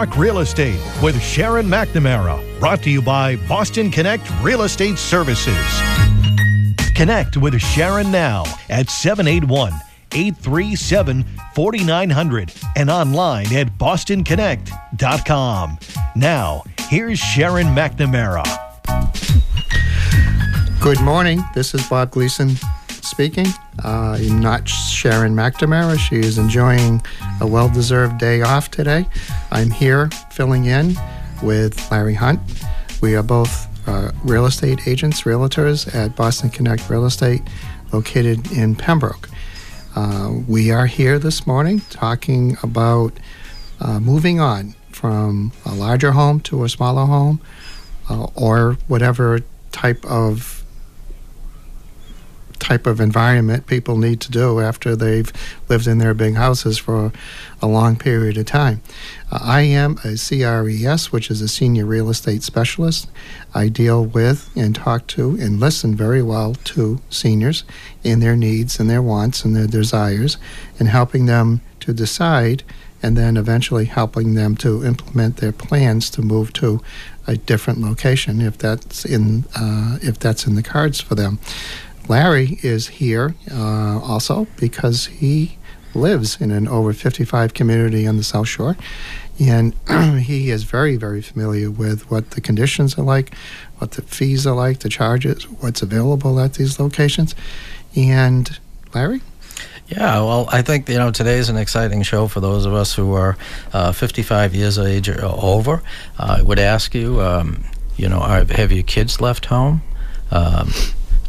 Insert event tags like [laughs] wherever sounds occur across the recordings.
Talk Real Estate with Sharon McNamara. Brought to you by Boston Connect Real Estate Services. Connect with Sharon now at 781 837 4900 and online at bostonconnect.com. Now, here's Sharon McNamara. Good morning. This is Bob Gleason speaking. Uh, not Sharon McNamara. She is enjoying a well deserved day off today. I'm here filling in with Larry Hunt. We are both uh, real estate agents, realtors at Boston Connect Real Estate, located in Pembroke. Uh, we are here this morning talking about uh, moving on from a larger home to a smaller home uh, or whatever type of type of environment people need to do after they've lived in their big houses for a long period of time. Uh, I am a CRES, which is a senior real estate specialist. I deal with and talk to and listen very well to seniors in their needs and their wants and their desires and helping them to decide and then eventually helping them to implement their plans to move to a different location if that's in uh, if that's in the cards for them. Larry is here uh, also because he lives in an over 55 community on the South Shore. And [clears throat] he is very, very familiar with what the conditions are like, what the fees are like, the charges, what's available at these locations. And Larry? Yeah, well, I think you know today is an exciting show for those of us who are uh, 55 years of age or over. Uh, I would ask you, um, you know, are, have your kids left home? Um,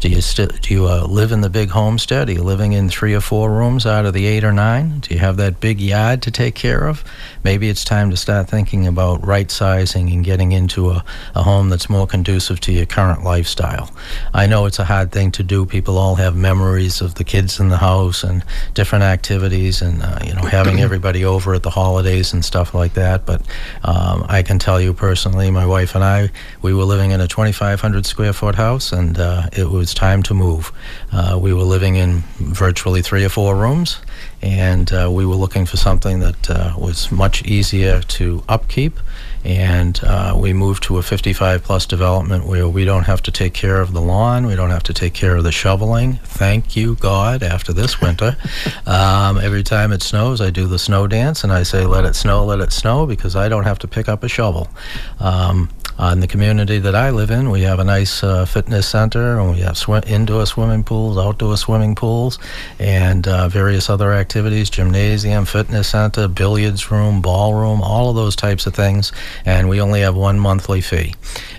do you still do you uh, live in the big homestead? Are you living in three or four rooms out of the eight or nine? Do you have that big yard to take care of? Maybe it's time to start thinking about right sizing and getting into a, a home that's more conducive to your current lifestyle. I know it's a hard thing to do. People all have memories of the kids in the house and different activities, and uh, you know having [clears throat] everybody over at the holidays and stuff like that. But um, I can tell you personally, my wife and I, we were living in a 2,500 square foot house, and uh, it was was time to move. Uh, we were living in virtually three or four rooms, and uh, we were looking for something that uh, was much easier to upkeep. And uh, we moved to a 55 plus development where we don't have to take care of the lawn, we don't have to take care of the shoveling. Thank you, God, after this winter. [laughs] um, every time it snows, I do the snow dance and I say, let it snow, let it snow, because I don't have to pick up a shovel. Um, uh, in the community that I live in, we have a nice uh, fitness center, and we have sw- indoor swimming pools, outdoor swimming pools, and uh, various other activities gymnasium, fitness center, billiards room, ballroom, all of those types of things. And we only have one monthly fee.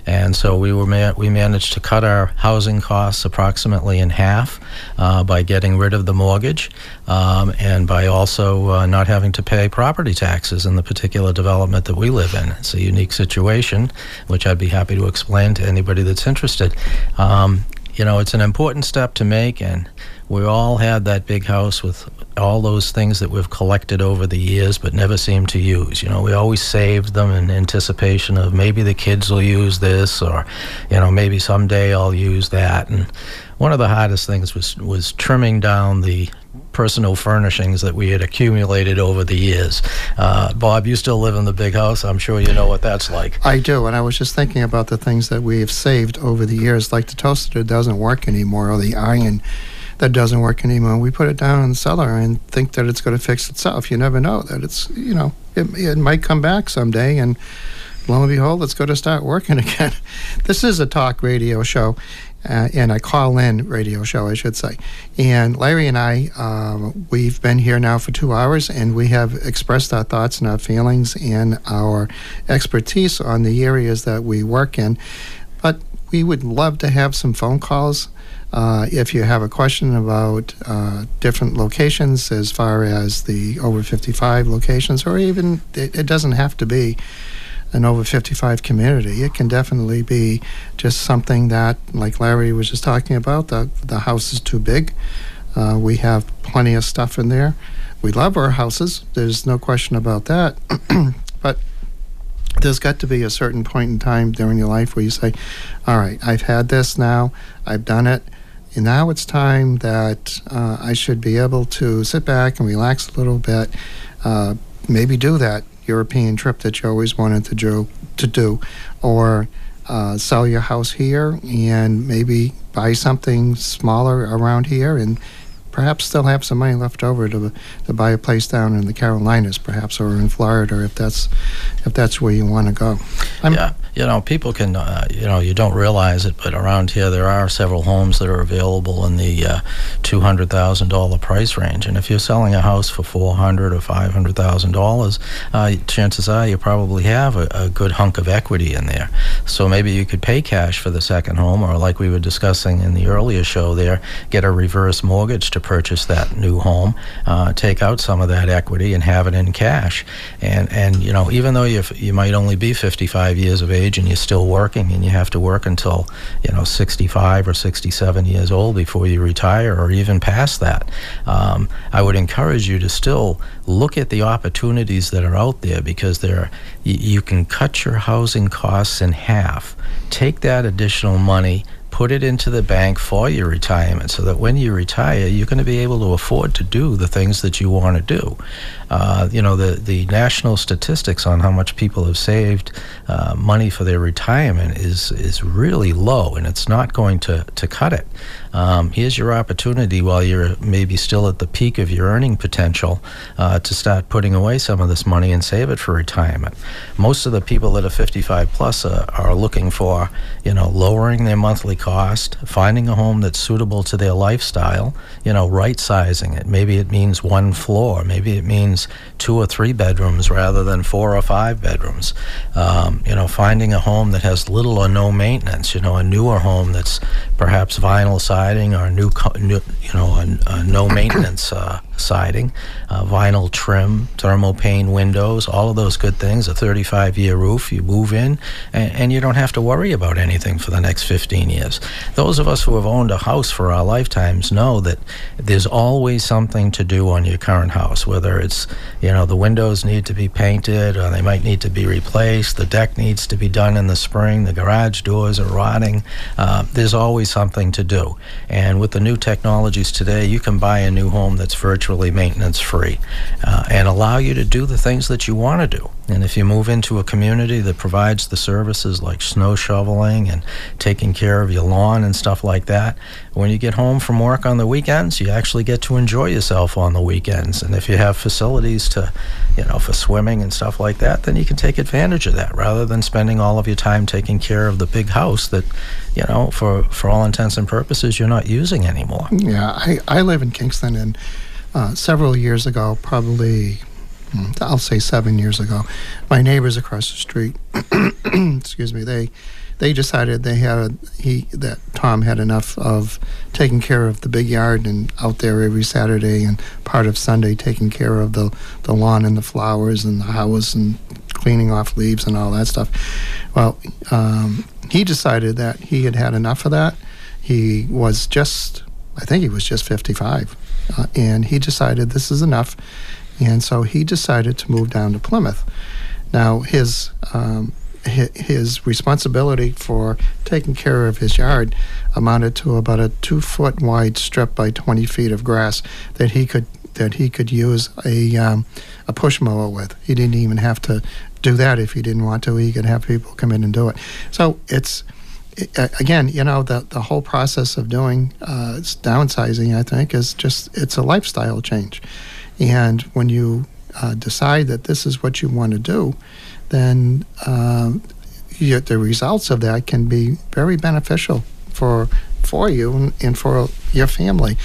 And so we, were ma- we managed to cut our housing costs approximately in half uh, by getting rid of the mortgage um, and by also uh, not having to pay property taxes in the particular development that we live in. It's a unique situation which I'd be happy to explain to anybody that's interested. Um, you know, it's an important step to make, and we all had that big house with all those things that we've collected over the years but never seemed to use. You know, we always saved them in anticipation of maybe the kids will use this or, you know, maybe someday I'll use that. And one of the hardest things was was trimming down the personal furnishings that we had accumulated over the years. Uh, Bob, you still live in the big house. I'm sure you know what that's like. I do, and I was just thinking about the things that we have saved over the years, like the toaster doesn't work anymore, or the iron that doesn't work anymore. We put it down in the cellar and think that it's going to fix itself. You never know that it's, you know, it, it might come back someday and lo and behold, it's going to start working [laughs] again. this is a talk radio show, uh, and a call in radio show, I should say. And Larry and I, um, we've been here now for two hours and we have expressed our thoughts and our feelings and our expertise on the areas that we work in. But we would love to have some phone calls. Uh, if you have a question about uh, different locations as far as the over 55 locations, or even it, it doesn't have to be an over 55 community. It can definitely be just something that, like Larry was just talking about, the, the house is too big. Uh, we have plenty of stuff in there. We love our houses, there's no question about that. [clears throat] but there's got to be a certain point in time during your life where you say, All right, I've had this now, I've done it. And now it's time that uh, I should be able to sit back and relax a little bit, uh, maybe do that European trip that you always wanted to do, to do or uh, sell your house here and maybe buy something smaller around here and perhaps still have some money left over to to buy a place down in the Carolinas, perhaps, or in Florida, if that's if that's where you want to go. I'm yeah, you know, people can, uh, you know, you don't realize it, but around here there are several homes that are available in the uh, two hundred thousand dollar price range, and if you're selling a house for four hundred or five hundred thousand uh, dollars, chances are you probably have a, a good hunk of equity in there. So maybe you could pay cash for the second home, or like we were discussing in the earlier show, there, get a reverse mortgage to purchase that new home, uh, take out some of that equity and have it in cash. And and you know, even though you you might only be 55 years of age and you're still working, and you have to work until you know 65 or 67 years old before you retire, or even past that, um, I would encourage you to still look at the opportunities that are out there because there you, you can cut your housing costs in half. Take that additional money put it into the bank for your retirement so that when you retire, you're going to be able to afford to do the things that you want to do. Uh, you know, the, the national statistics on how much people have saved uh, money for their retirement is, is really low, and it's not going to, to cut it. Um, here's your opportunity while you're maybe still at the peak of your earning potential uh, to start putting away some of this money and save it for retirement. Most of the people that are 55 plus uh, are looking for, you know, lowering their monthly cost, finding a home that's suitable to their lifestyle, you know, right sizing it. Maybe it means one floor, maybe it means two or three bedrooms rather than four or five bedrooms. Um, you know, finding a home that has little or no maintenance, you know, a newer home that's perhaps vinyl siding or new, new you know, a, a no maintenance uh, siding, uh, vinyl trim, thermopane windows, all of those good things, a 35 year roof. You move in and, and, you don't have to worry about anything for the next 15 years. Those of us who have owned a house for our lifetimes know that there's always something to do on your current house, whether it's, you know, the windows need to be painted or they might need to be replaced, the deck needs to be done in the spring, the garage doors are rotting. Uh, there's always something to do. And with the new technologies today, you can buy a new home that's virtually virtually maintenance free uh, and allow you to do the things that you want to do. And if you move into a community that provides the services like snow shoveling and taking care of your lawn and stuff like that, when you get home from work on the weekends, you actually get to enjoy yourself on the weekends. And if you have facilities to, you know, for swimming and stuff like that, then you can take advantage of that rather than spending all of your time taking care of the big house that, you know, for, for all intents and purposes, you're not using anymore. Yeah, I, I live in Kingston and uh, several years ago, probably hmm, I'll say seven years ago, my neighbors across the street, [clears throat] excuse me, they they decided they had a, he that Tom had enough of taking care of the big yard and out there every Saturday and part of Sunday taking care of the the lawn and the flowers and the house and cleaning off leaves and all that stuff. Well, um, he decided that he had had enough of that. He was just, I think he was just 55 uh, and he decided this is enough. And so he decided to move down to Plymouth. Now, his, um, his responsibility for taking care of his yard amounted to about a two foot wide strip by 20 feet of grass that he could that he could use a um, a push mower with. He didn't even have to do that if he didn't want to. He could have people come in and do it. So it's again, you know, the, the whole process of doing uh, downsizing, I think, is just it's a lifestyle change. And when you uh, decide that this is what you want to do, then uh, you, the results of that can be very beneficial for for you and, and for your family.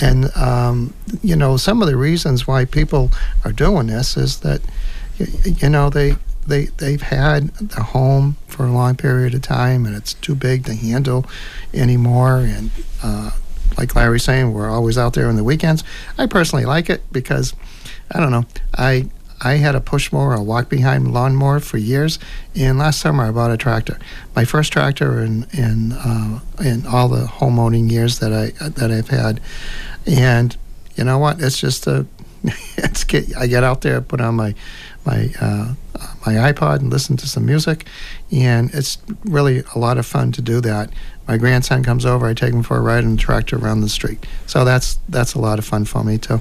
And um, you know, some of the reasons why people are doing this is that you know they they they've had a home for a long period of time, and it's too big to handle anymore. And uh, like Larry's saying, we're always out there on the weekends. I personally like it because I don't know. I I had a push mower, a walk behind lawnmower for years, and last summer I bought a tractor. My first tractor in in uh, in all the home owning years that I that I've had, and you know what? It's just a [laughs] it's get, I get out there, put on my my uh, my iPod and listen to some music, and it's really a lot of fun to do that. My grandson comes over. I take him for a ride in the tractor around the street. So that's that's a lot of fun for me too.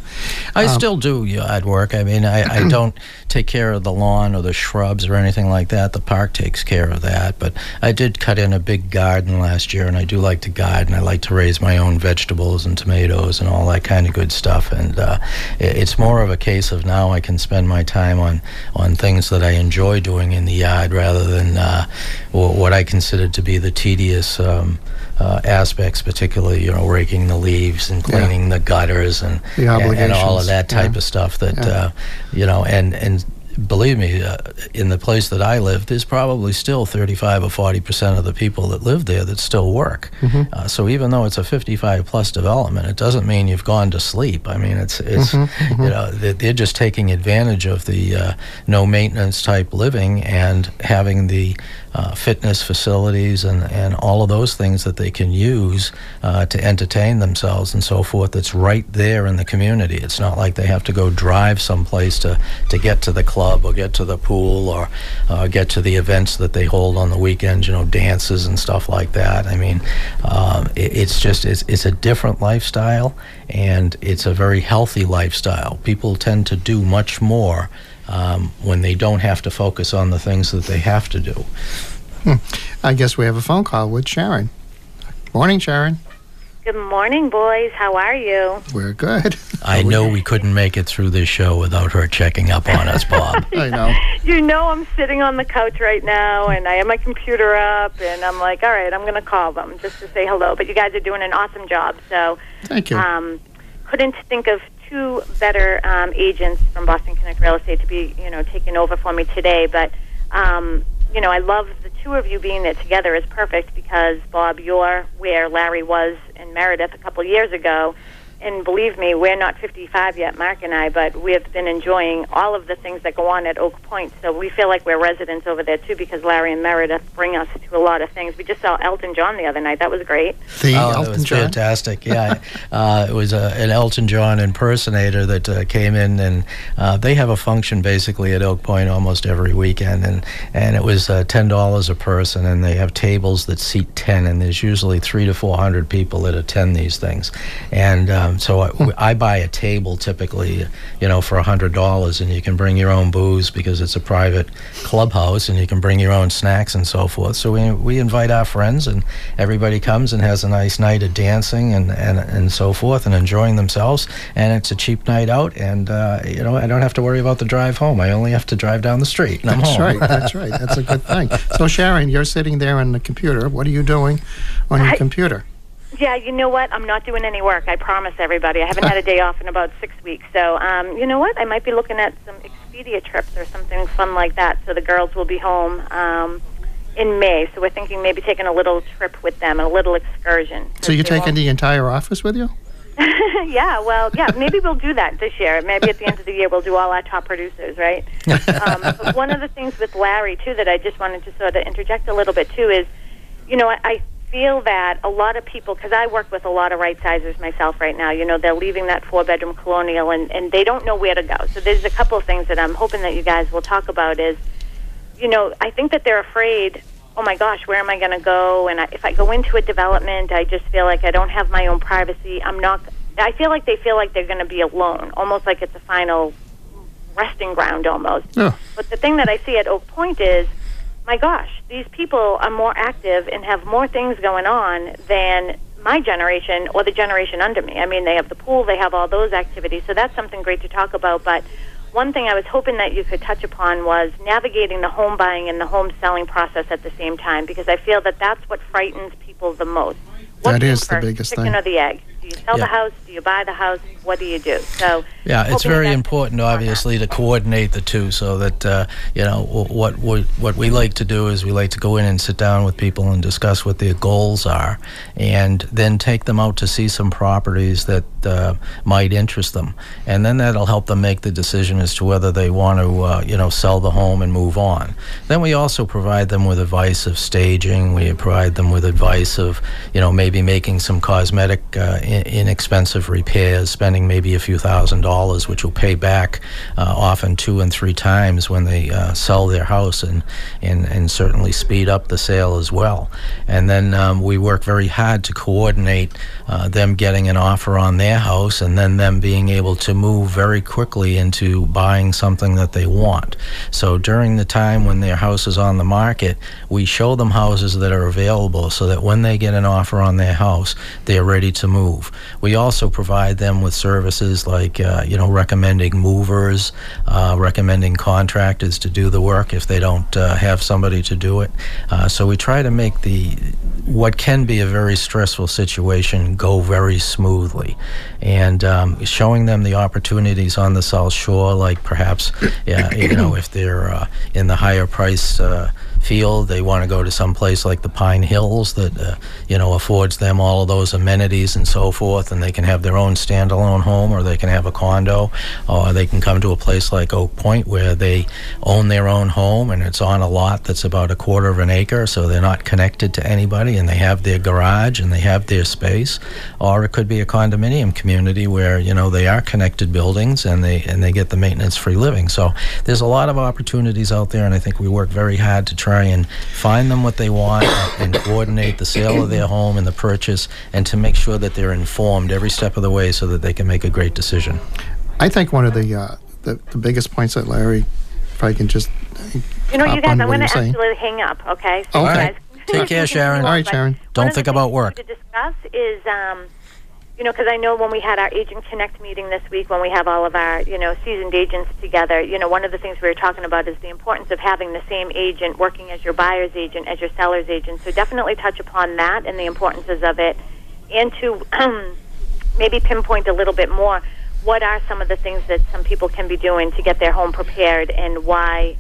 I Um, still do yard work. I mean, I, I [clears throat] don't take care of the lawn or the shrubs or anything like that. The park takes care of that. But I did cut in a big garden last year, and I do like to garden. I like to raise my own vegetables and tomatoes and all that kind of good stuff. And uh, it, it's more of a case of now I can spend my time on on things that I enjoy doing in the yard rather than uh, what I consider to be the tedious. Um, uh, aspects, particularly you know raking the leaves and Yeah. cleaning the gutters and The and, and all of that type yeah. of stuff that Yeah. uh, you know and and believe me uh, in the place that I live there's probably still 35 or 40 percent of the people that live there that still work Mm-hmm. uh, so even though it's a 55 plus development it doesn't mean you've gone to sleep I mean it's it's Mm-hmm, you know they're, they're just taking advantage of the uh, no maintenance type living and having the uh, fitness facilities and, and all of those things that they can use uh, to entertain themselves and so forth. It's right there in the community. It's not like they have to go drive someplace to, to get to the club or get to the pool or uh, get to the events that they hold on the weekends, you know, dances and stuff like that. I mean, um, it, it's just, it's, it's a different lifestyle and it's a very healthy lifestyle. People tend to do much more um, when they don't have to focus on the things that they have to do. I guess we have a phone call with Sharon. Morning, Sharon. Good morning, boys. How are you? We're good. I know we couldn't make it through this show without her checking up on us, Bob. [laughs] I know. You know, I'm sitting on the couch right now, and I have my computer up, and I'm like, all right, I'm going to call them just to say hello. But you guys are doing an awesome job, so Thank you. um, couldn't think of two better um, agents from Boston Connect Real Estate to be, you know, taking over for me today. But um, you know, I love the two of you being there together is perfect because Bob, you're where Larry was in Meredith a couple years ago. And believe me, we're not 55 yet, Mark and I, but we have been enjoying all of the things that go on at Oak Point. So we feel like we're residents over there too because Larry and Meredith bring us to a lot of things. We just saw Elton John the other night. That was great. The oh, Elton it was John. fantastic. Yeah, [laughs] uh, it was uh, an Elton John impersonator that uh, came in, and uh, they have a function basically at Oak Point almost every weekend, and and it was uh, ten dollars a person, and they have tables that seat ten, and there's usually three to four hundred people that attend these things, and um, so I, I buy a table typically, you know, for a hundred dollars, and you can bring your own booze because it's a private clubhouse, and you can bring your own snacks and so forth. So we we invite our friends, and everybody comes and has a nice night of dancing and and, and so forth, and enjoying themselves. And it's a cheap night out, and uh, you know I don't have to worry about the drive home. I only have to drive down the street, and I'm That's home. right. That's right. That's a good thing. So, Sharon, you're sitting there on the computer. What are you doing on your I- computer? Yeah, you know what? I'm not doing any work. I promise everybody. I haven't had a day off in about six weeks. So, um, you know what? I might be looking at some Expedia trips or something fun like that. So the girls will be home um, in May. So we're thinking maybe taking a little trip with them, a little excursion. So you're taking won't- the entire office with you? [laughs] yeah, well, yeah, maybe we'll do that this year. Maybe at the end of the year we'll do all our top producers, right? [laughs] um, but one of the things with Larry too that I just wanted to sort of interject a little bit too is, you know, I, I feel that a lot of people, because I work with a lot of right sizers myself right now. You know, they're leaving that four bedroom colonial and and they don't know where to go. So there's a couple of things that I'm hoping that you guys will talk about. Is, you know, I think that they're afraid. Oh my gosh, where am I going to go? And I, if I go into a development, I just feel like I don't have my own privacy. I'm not. I feel like they feel like they're going to be alone, almost like it's a final resting ground almost. Yeah. But the thing that I see at Oak Point is, my gosh, these people are more active and have more things going on than my generation or the generation under me. I mean, they have the pool, they have all those activities, so that's something great to talk about. But one thing I was hoping that you could touch upon was navigating the home buying and the home selling process at the same time, because I feel that that's what frightens people the most. What That is the biggest chicken thing. or the egg? Do you sell Yeah. the house? Do you buy the house? What do you do? So Yeah, it's very important, obviously, to coordinate the two, so that uh, you know what what what we like to do is we like to go in and sit down with people and discuss what their goals are, and then take them out to see some properties that uh, might interest them, and then that'll help them make the decision as to whether they want to uh, you know sell the home and move on. Then we also provide them with advice of staging. We provide them with advice of you know maybe making some cosmetic uh, inexpensive repairs, spending maybe a few thousand dollars, which will pay back uh, often two and three times when they uh, sell their house, and, and and certainly speed up the sale as well. And then um, we work very hard to coordinate uh, them getting an offer on their house, and then them being able to move very quickly into buying something that they want. So during the time when their house is on the market, we show them houses that are available so that when they get an offer on their house, they're ready to move. We also provide them with services like, uh, you know, recommending movers, uh, recommending contractors to do the work if they don't uh, have somebody to do it. Uh, so we try to make the what can be a very stressful situation go very smoothly, and um, showing them the opportunities on the South Shore, like perhaps, you know, if they're uh, in the higher price uh, field. They want to go to some place like the Pine Hills that uh, you know affords them all of those amenities and so forth, and they can have their own standalone home, or they can have a condo, or they can come to a place like Oak Point where they own their own home and it's on a lot that's about a quarter of an acre, so they're not connected to anybody, and they have their garage and they have their space, or it could be a condominium community where you know they are connected buildings and they and they get the maintenance-free living. So there's a lot of opportunities out there, and I think we work very hard to try and find them what they want and coordinate the sale of their home and the purchase, and to make sure that they're informed every step of the way so that they can make a great decision. I think one of the uh, the, the biggest points that Larry, if I can just You know, you guys, I'm going to saying. actually hang up, okay? Okay. So you All right. guys- Take care, Sharon. All right, Sharon. Don't think about work. To discuss is, um, you know, because I know when we had our Agent Connect meeting this week, when we have all of our, you know, seasoned agents together, you know, one of the things we were talking about is the importance of having the same agent working as your buyer's agent, as your seller's agent. So definitely touch upon that and the importances of it, and to um, [clears throat] maybe pinpoint a little bit more what are some of the things that some people can be doing to get their home prepared and why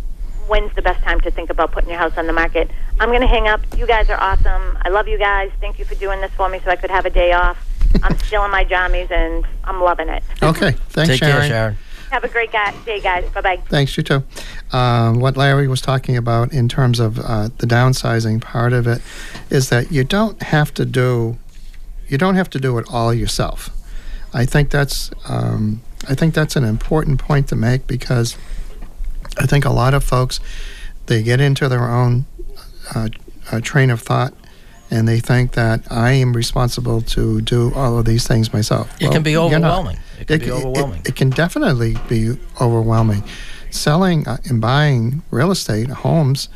when's the best time to think about putting your house on the market. I'm going to hang up. You guys are awesome. I love you guys. Thank you for doing this for me so I could have a day off. I'm still in my jammies and I'm loving it. Okay, thanks, Take Sharon. care, Sharon. Have a great guy- day, guys. Bye bye. Thanks, you too. Um, what Larry was talking about in terms of uh, the downsizing part of it is that you don't have to do you don't have to do it all yourself. I think that's um, I think that's an important point to make because I think a lot of folks they get into their own uh, uh, train of thought and they think that I am responsible to do all of these things myself. It Well, can be overwhelming. It can be overwhelming. It, can definitely be overwhelming. Selling uh, and buying real estate homes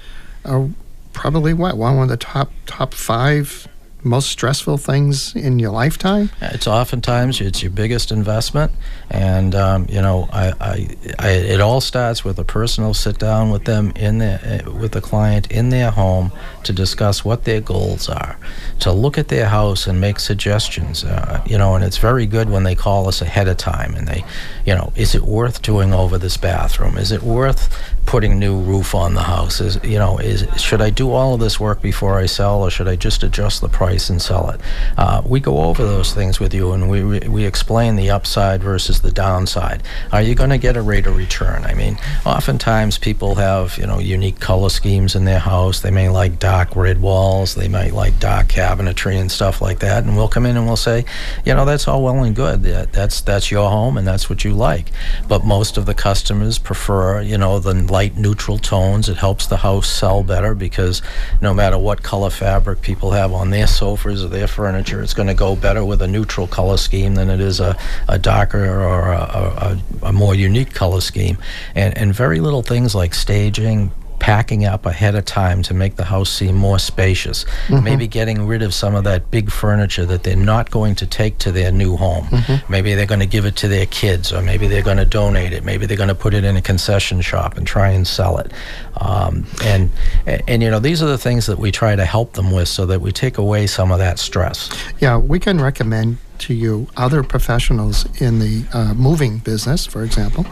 are probably what one of the top top five most stressful things in your lifetime. It's oftentimes it's your biggest investment, and um, you know, I, I, I, it all starts with a personal sit down with them in their, uh, with the client in their home to discuss what their goals are, to look at their house and make suggestions. Uh, you know, and it's very good when they call us ahead of time and they, you know, is it worth doing over this bathroom? Is it worth putting new roof on the house? Is you know, is should I do all of this work before I sell, or should I just adjust the price and sell it? Uh, we go over those things with you, and we we explain the upside versus the downside. Are you going to get a rate of return? I mean, oftentimes people have you know unique color schemes in their house. They may like dark red walls. They might like dark cabinetry and stuff like that. And we'll come in and we'll say, you know, that's all well and good. That, that's that's your home and that's what you like. But most of the customers prefer you know the light neutral tones. It helps the house sell better because no matter what color fabric people have on their sofas or their furniture, it's going to go better with a neutral color scheme than it is a, a darker or a, a, a more unique color scheme. And, and very little things like staging, packing up ahead of time to make the house seem more spacious. Maybe getting rid of some of that big furniture that they're not going to take to their new home. Maybe they're going to give it to their kids, or maybe they're going to donate it. Maybe they're going to put it in a concession shop and try and sell it. Um, and, and and you know these are the things that we try to help them with, so that we take away some of that stress. Yeah, we can recommend to you other professionals in the uh, moving business, for example.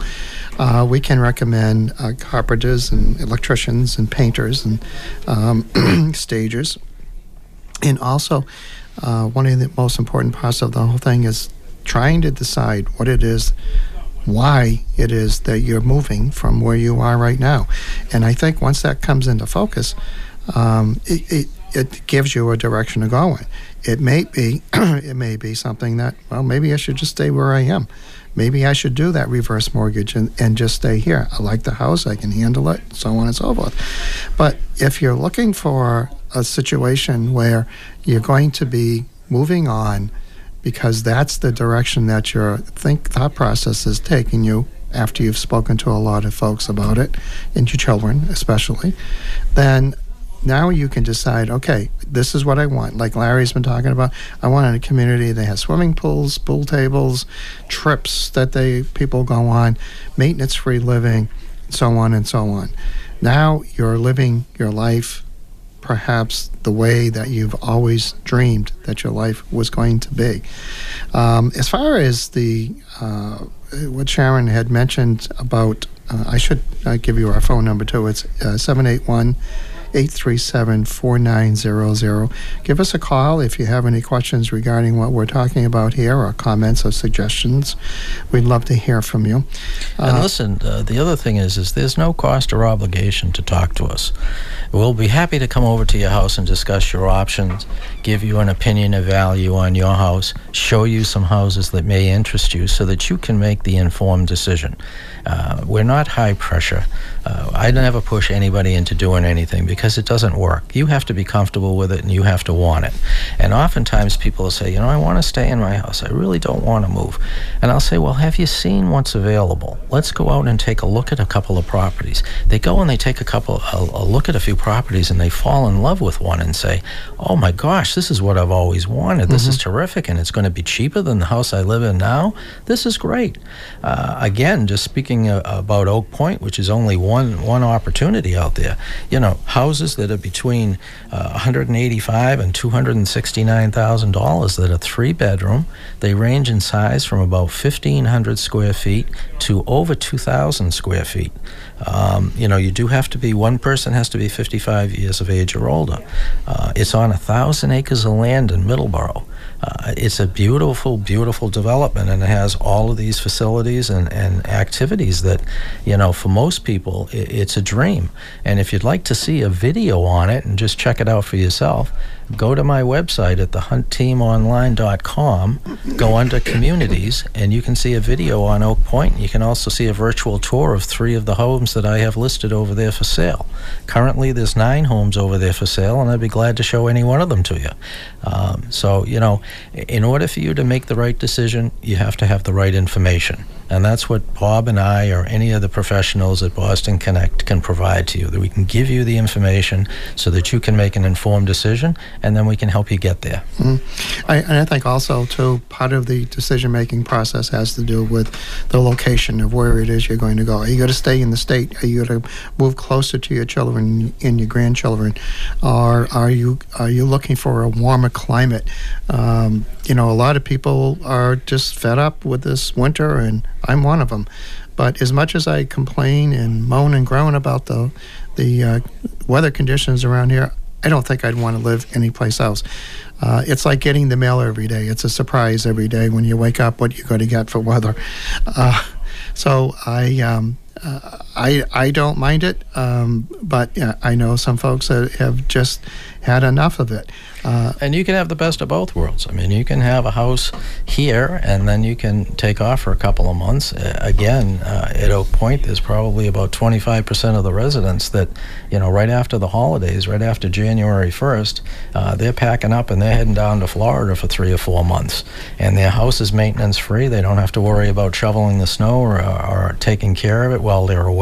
Uh, we can recommend uh, carpenters and electricians and painters and um, [clears throat] stagers. And also, uh, one of the most important parts of the whole thing is trying to decide what it is, why it is that you're moving from where you are right now. And I think once that comes into focus, um, it, it, it gives you a direction to go in. It may be, [clears throat] it may be something that, well, maybe I should just stay where I am. Maybe I should do that reverse mortgage and, and just stay here. I like the house, I can handle it, so on and so forth. But if you're looking for a situation where you're going to be moving on because that's the direction that your think thought process is taking you after you've spoken to a lot of folks about it, and your children especially, then now you can decide, okay, this is what I want. Like Larry's been talking about, I want a community that has swimming pools, pool tables, trips that they people go on, maintenance-free living, so on and so on. Now you're living your life perhaps the way that you've always dreamed that your life was going to be. Um, as far as the uh, what Sharon had mentioned about, uh, I should uh, give you our phone number too. It's uh, seven eight one. 837 4900. Give us a call if you have any questions regarding what we're talking about here or comments or suggestions. We'd love to hear from you. and listen, uh, the other thing is, is there's no cost or obligation to talk to us. We'll be happy to come over to your house and discuss your options, give you an opinion of value on your house, show you some houses that may interest you so that you can make the informed decision. Uh, we're not high pressure. Uh, I never push anybody into doing anything because it doesn't work. You have to be comfortable with it and you have to want it. And oftentimes people will say, you know, I want to stay in my house. I really don't want to move. And I'll say, well, have you seen what's available? Let's go out and take a look at a couple of properties. They go and they take a couple, a, a look at a few properties and they fall in love with one and say, oh my gosh, this is what I've always wanted. This mm-hmm. is terrific and it's going to be cheaper than the house I live in now. This is great. Uh, again, just speaking about Oak Point, which is only one, one opportunity out there, you know, houses that are between uh, 185 and 260 $69,000 that are three bedroom. They range in size from about 1,500 square feet to over 2,000 square feet. Um, you know, you do have to be, one person has to be 55 years of age or older. Uh, it's on 1,000 acres of land in Middleborough. Uh, it's a beautiful, beautiful development, and it has all of these facilities and, and activities that, you know, for most people, it, it's a dream. And if you'd like to see a video on it and just check it out for yourself, go to my website at thehuntteamonline.com, go under communities, and you can see a video on Oak Point. You can also see a virtual tour of three of the homes that I have listed over there for sale. Currently, there's nine homes over there for sale, and I'd be glad to show any one of them to you. Um, so, you know, in order for you to make the right decision, you have to have the right information. And that's what Bob and I or any of the professionals at Boston Connect can provide to you. That we can give you the information so that you can make an informed decision, and then we can help you get there. Mm-hmm. I, and I think also, too, part of the decision making process has to do with the location of where it is you're going to go. Are you going to stay in the state? Are you going to move closer to your children and your grandchildren? Or are you are you looking for a warmer climate? Um, you know, a lot of people are just fed up with this winter, and I'm one of them. But as much as I complain and moan and groan about the the uh, weather conditions around here, I don't think I'd want to live anyplace else. Uh, it's like getting the mail every day. It's a surprise every day when you wake up what you're going to get for weather. Uh, so I um, uh, I I don't mind it, um, but yeah, I know some folks that have just had enough of it. Uh, and you can have the best of both worlds. I mean, you can have a house here, and then you can take off for a couple of months. Uh, again, uh, at Oak Point, there's probably about 25% of the residents that, you know, right after the holidays, right after January 1st, uh, they're packing up and they're heading down to Florida for three or four months. And their house is maintenance free. They don't have to worry about shoveling the snow or, or taking care of it while they're away.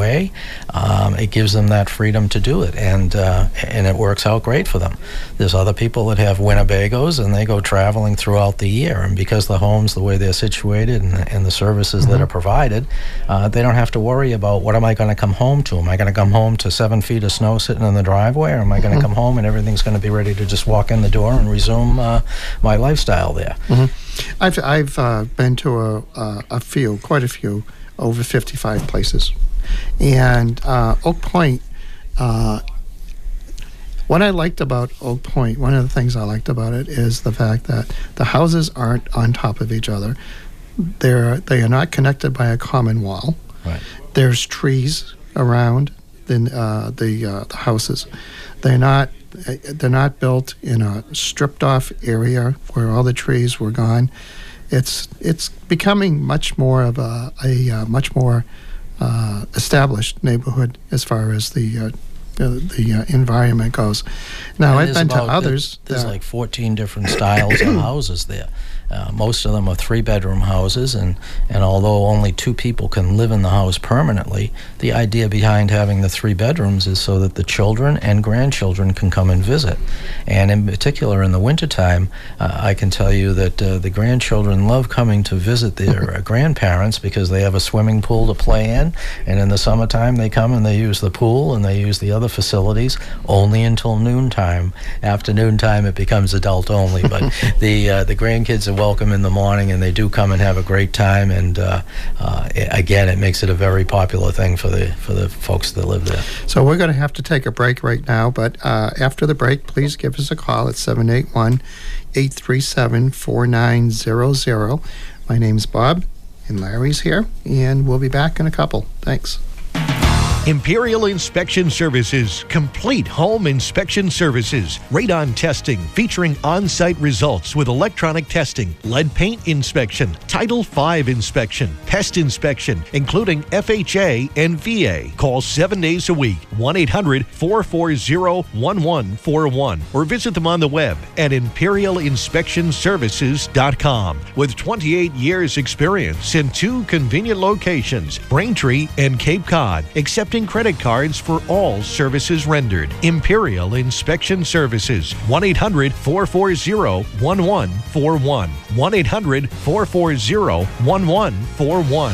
Um, it gives them that freedom to do it, and uh, and it works out great for them. There's other people that have Winnebagos and they go traveling throughout the year. And because the homes, the way they're situated and, and the services mm-hmm. that are provided, uh, they don't have to worry about what am I going to come home to? Am I going to come home to seven feet of snow sitting in the driveway? Or am I going to mm-hmm. come home and everything's going to be ready to just walk in the door and resume uh, my lifestyle there? Mm-hmm. I've, I've uh, been to a, a few, quite a few, over 55 places. And uh, Oak Point uh, what I liked about Oak Point, one of the things I liked about it is the fact that the houses aren't on top of each other. They're they are not connected by a common wall. Right. There's trees around the uh, the, uh, the houses. They're not they're not built in a stripped off area where all the trees were gone. It's it's becoming much more of a, a uh, much more uh, established neighborhood as far as the uh, the, uh, environment goes. Now I've been to others. There's that- like 14 different styles of [coughs] houses there. Uh, most of them are three bedroom houses, and, and although only two people can live in the house permanently, the idea behind having the three bedrooms is so that the children and grandchildren can come and visit. And in particular, in the wintertime, uh, I can tell you that uh, the grandchildren love coming to visit their uh, [laughs] grandparents because they have a swimming pool to play in, and in the summertime, they come and they use the pool and they use the other facilities only until noontime. After noontime, it becomes adult only, but [laughs] the, uh, the grandkids are welcome in the morning and they do come and have a great time. And uh, uh, i again, it makes it a very popular thing for the, for the folks that live there. So we're going to have to take a break right now, but uh, after the break, please give us a call at 781 837 4900. My name's Bob, and Larry's here, and we'll be back in a couple. Thanks. Imperial Inspection Services, complete home inspection services, radon testing featuring on site results with electronic testing, lead paint inspection, Title V inspection, pest inspection, including FHA and VA. Call seven days a week, 1 800 440 1141, or visit them on the web at imperialinspectionservices.com. With 28 years' experience in two convenient locations, Braintree and Cape Cod, accepting credit cards for all services rendered. Imperial Inspection Services, 1 800 440 1141. 1 800 440 1141.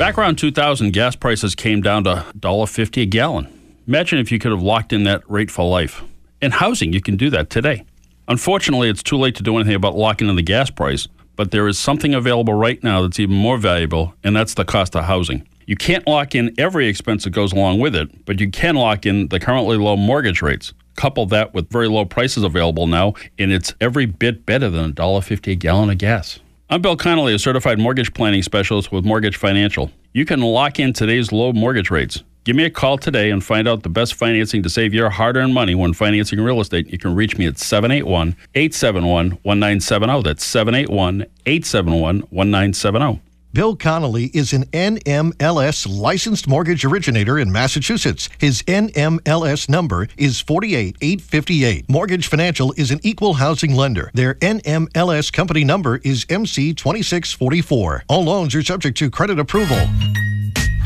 Back around 2000, gas prices came down to $1.50 a gallon. Imagine if you could have locked in that rate for life. In housing, you can do that today. Unfortunately, it's too late to do anything about locking in the gas price, but there is something available right now that's even more valuable, and that's the cost of housing. You can't lock in every expense that goes along with it, but you can lock in the currently low mortgage rates. Couple that with very low prices available now, and it's every bit better than $1.50 a gallon of gas. I'm Bill Connolly, a certified mortgage planning specialist with Mortgage Financial. You can lock in today's low mortgage rates. Give me a call today and find out the best financing to save your hard earned money when financing real estate. You can reach me at 781 871 1970. That's 781 871 1970. Bill Connolly is an NMLS licensed mortgage originator in Massachusetts. His NMLS number is 48858. Mortgage Financial is an equal housing lender. Their NMLS company number is MC2644. All loans are subject to credit approval.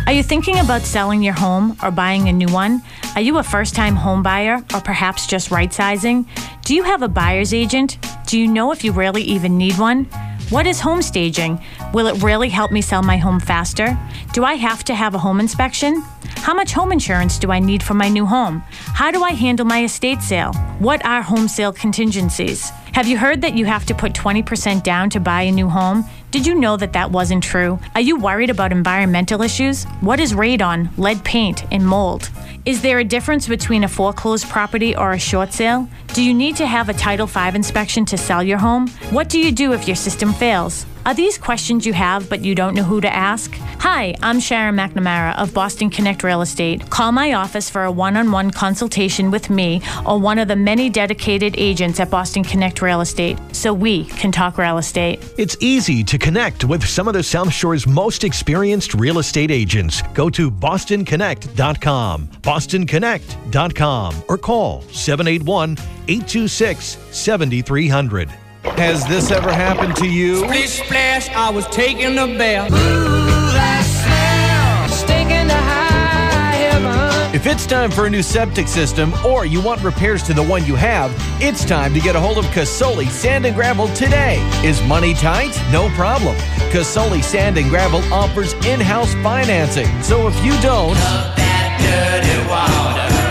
Are you thinking about selling your home or buying a new one? Are you a first time home buyer or perhaps just right sizing? Do you have a buyer's agent? Do you know if you really even need one? What is home staging? Will it really help me sell my home faster? Do I have to have a home inspection? How much home insurance do I need for my new home? How do I handle my estate sale? What are home sale contingencies? Have you heard that you have to put 20% down to buy a new home? Did you know that that wasn't true? Are you worried about environmental issues? What is radon, lead paint, and mold? Is there a difference between a foreclosed property or a short sale? Do you need to have a Title V inspection to sell your home? What do you do if your system fails? Are these questions you have but you don't know who to ask? Hi, I'm Sharon McNamara of Boston Connect Real Estate. Call my office for a one on one consultation with me or one of the many dedicated agents at Boston Connect Real Estate so we can talk real estate. It's easy to connect with some of the South Shore's most experienced real estate agents. Go to bostonconnect.com, bostonconnect.com, or call 781 826 7300. Has this ever happened to you? Splish splash, I was taking a bath. If it's time for a new septic system or you want repairs to the one you have, it's time to get a hold of Casoli Sand and Gravel today. Is money tight? No problem. Casoli Sand and Gravel offers in-house financing. So if you don't,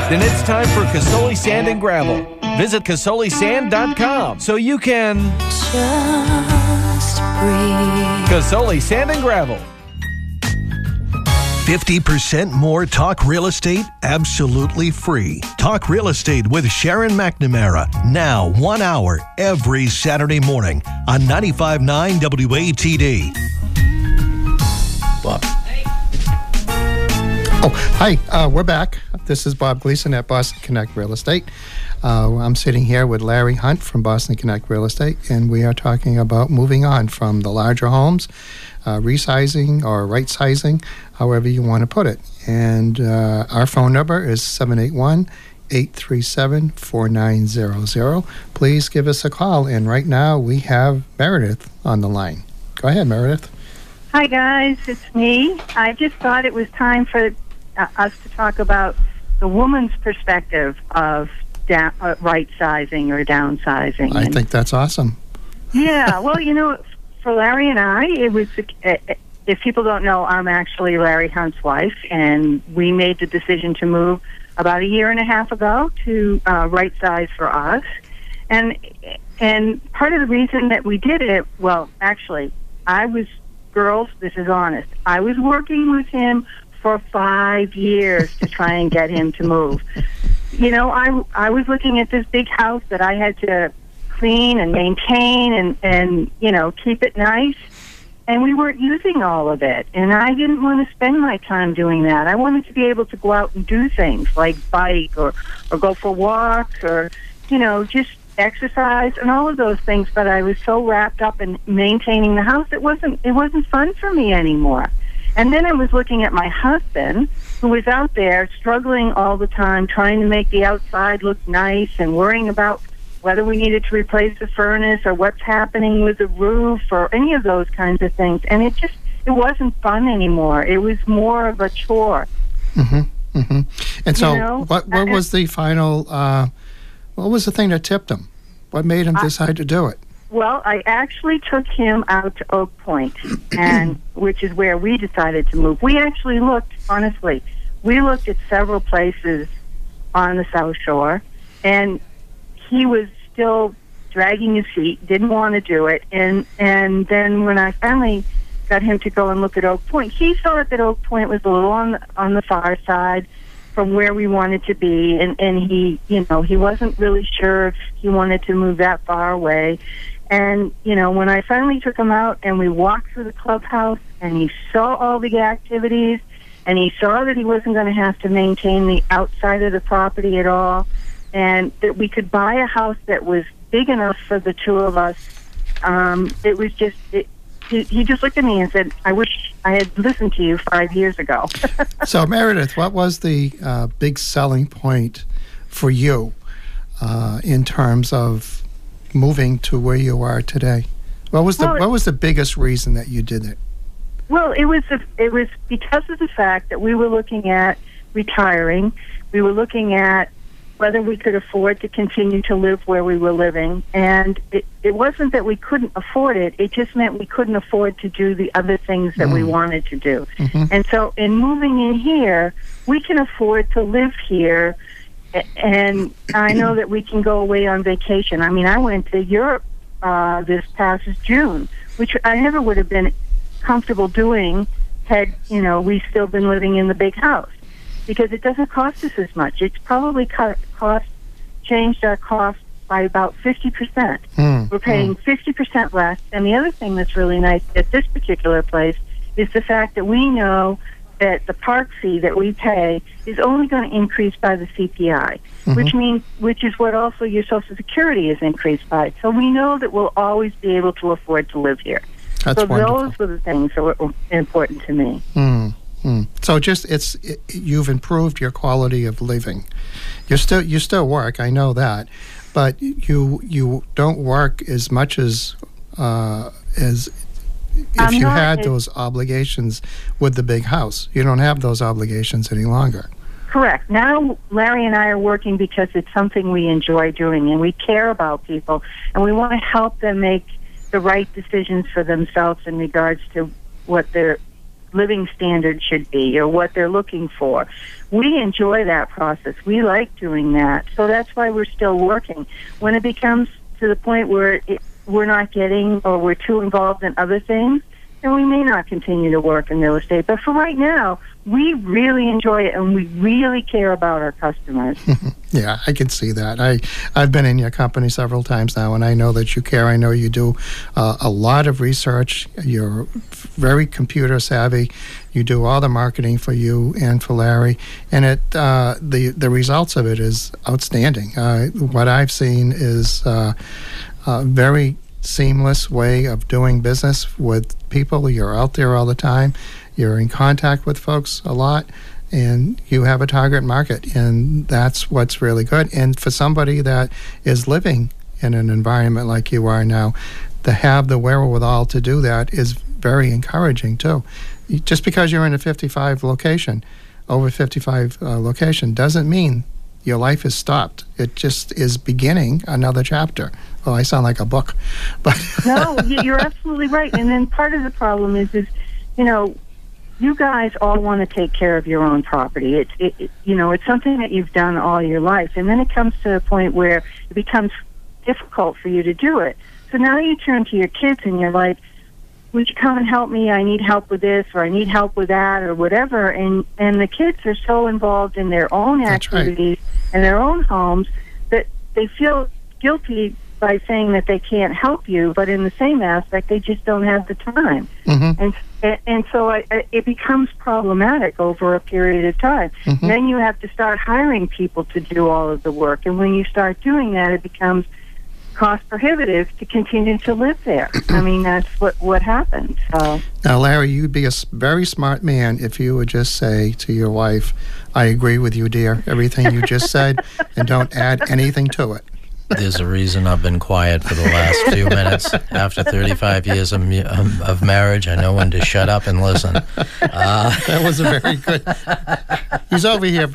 then it's time for Casoli Sand and Gravel. Visit casolisand.com so you can Casoli Sand and Gravel. 50% more talk real estate absolutely free. Talk real estate with Sharon McNamara. Now, one hour every Saturday morning on 95.9 WATD. Bob. Oh, hi. Uh, we're back. This is Bob Gleason at Boston Connect Real Estate. Uh, I'm sitting here with Larry Hunt from Boston Connect Real Estate, and we are talking about moving on from the larger homes, uh, resizing or right sizing, however you want to put it. And uh, our phone number is 781 837 4900. Please give us a call. And right now we have Meredith on the line. Go ahead, Meredith. Hi, guys. It's me. I just thought it was time for uh, us to talk about the woman's perspective of down, uh, right sizing or downsizing. I And- think that's awesome. yeah, well, you know, for Larry and I, it was. Uh, if people don't know, I'm actually Larry Hunt's wife, and we made the decision to move about a year and a half ago to uh, right size for us. And and part of the reason that we did it, well, actually, I was girls. This is honest. I was working with him for five years to try and get him to move. You know, I I was looking at this big house that I had to clean and maintain and and you know keep it nice. And we weren't using all of it. And i didn't want to spend my time doing that. I wanted to be able to go out and do things like bike or or go for walks or you know just exercise and all of those things. But i was so wrapped up in maintaining the house it wasn't it wasn't fun for me anymore. And then i was looking at my husband who was out there struggling all the time trying to make the outside look nice and worrying about whether we needed to replace the furnace or what's happening with the roof or any of those kinds of things. And it just it wasn't fun anymore. It was more of a chore. Mm-hmm. mm-hmm. And so, You know, what what was the final? Uh, what was the thing that tipped him? What made him I- decide to do it? Well, I actually took him out to Oak Point, and [clears throat] which is where we decided to move. We actually looked, honestly, we looked at several places on the South Shore, and he was still dragging his feet, didn't want to do it, and and then when I finally got him to go and look at Oak Point, he thought that Oak Point was a little on the, on the far side from where we wanted to be, and and he, you know, he wasn't really sure if he wanted to move that far away. And, you know, when I finally took him out and we walked through the clubhouse and he saw all the activities and he saw that he wasn't going to have to maintain the outside of the property at all and that we could buy a house that was big enough for the two of us, um, it was just, it, he, he just looked at me and said, I wish I had listened to you five years ago. [laughs] so, Meredith, what was the uh, big selling point for you uh, in terms of moving to where you are today? What was the Well, what was the biggest reason that you did it? Well, it was the, it was because of the fact that we were looking at retiring. We were looking at whether we could afford to continue to live where we were living, and it, it wasn't that we couldn't afford it. It just meant we couldn't afford to do the other things that we wanted to do. And so, in moving in here, we can afford to live here. And I know that we can go away on vacation. I mean, I went to Europe uh, this past June, which I never would have been comfortable doing had you know we still been living in the big house because it doesn't cost us as much. It's probably cut, cost changed our cost by about fifty percent. Hmm, We're paying fifty percent less. And the other thing that's really nice at this particular place is the fact that we know that the park fee that we pay is only going to increase by the CPI, which means which is what also your Social Security is increased by. So we know that we'll always be able to afford to live here. That's so wonderful. those were the things that were important to me. Mm, mm. So just it's it, you've improved your quality of living. You still you still work, I know that, but you you don't work as much as uh, as if I'm you had those obligations with the big house. You don't have those obligations any longer. Correct. Now, Larry and I are working because it's something we enjoy doing and we care about people and we want to help them make the right decisions for themselves in regards to what their living standard should be or what they're looking for. We enjoy that process. We like doing that. So that's why we're still working. When it becomes to the point where it, we're not getting or we're too involved in other things, then we may not continue to work in real estate. But for right now, we really enjoy it and we really care about our customers. [laughs] yeah, I can see that. I I've been in your company several times now, and I know that you care. I know you do uh, a lot of research. You're very computer savvy. You do all the marketing for you and for Larry, and it uh, the the results of it is outstanding. Uh, what I've seen is uh, a very seamless way of doing business with people. You're out there all the time. You're in contact with folks a lot and you have a target market and that's what's really good and for somebody that is living in an environment like you are now to have the wherewithal to do that is very encouraging too just because you're in a 55 location over 55 uh, location doesn't mean your life is stopped. It just is beginning another chapter. Oh, I sound like a book, [laughs] but no, you're absolutely right. And then part of the problem is, is you know, you guys all want to take care of your own property. It's, it, it, you know, it's something that you've done all your life, and then it comes to a point where it becomes difficult for you to do it. So now you turn to your kids and you're like, would you come and help me? I need help with this, or I need help with that, or whatever. And and the kids are so involved in their own activities right. and their own homes that they feel guilty by saying that they can't help you, but in the same aspect, they just don't have the time. Mm-hmm. And and so I, I, it becomes problematic over a period of time. Mm-hmm. Then you have to start hiring people to do all of the work, and when you start doing that, it becomes cost prohibitive to continue to live there. [clears throat] I mean, that's what what happens. So. Now, Larry, you'd be a very smart man if you would just say to your wife, "I agree with you, dear. Everything you just said, and don't add anything to it." There's a reason I've been quiet for the last few minutes. After 35 years of, of marriage, I know when to shut up and listen. Uh, that was a very good. He's over here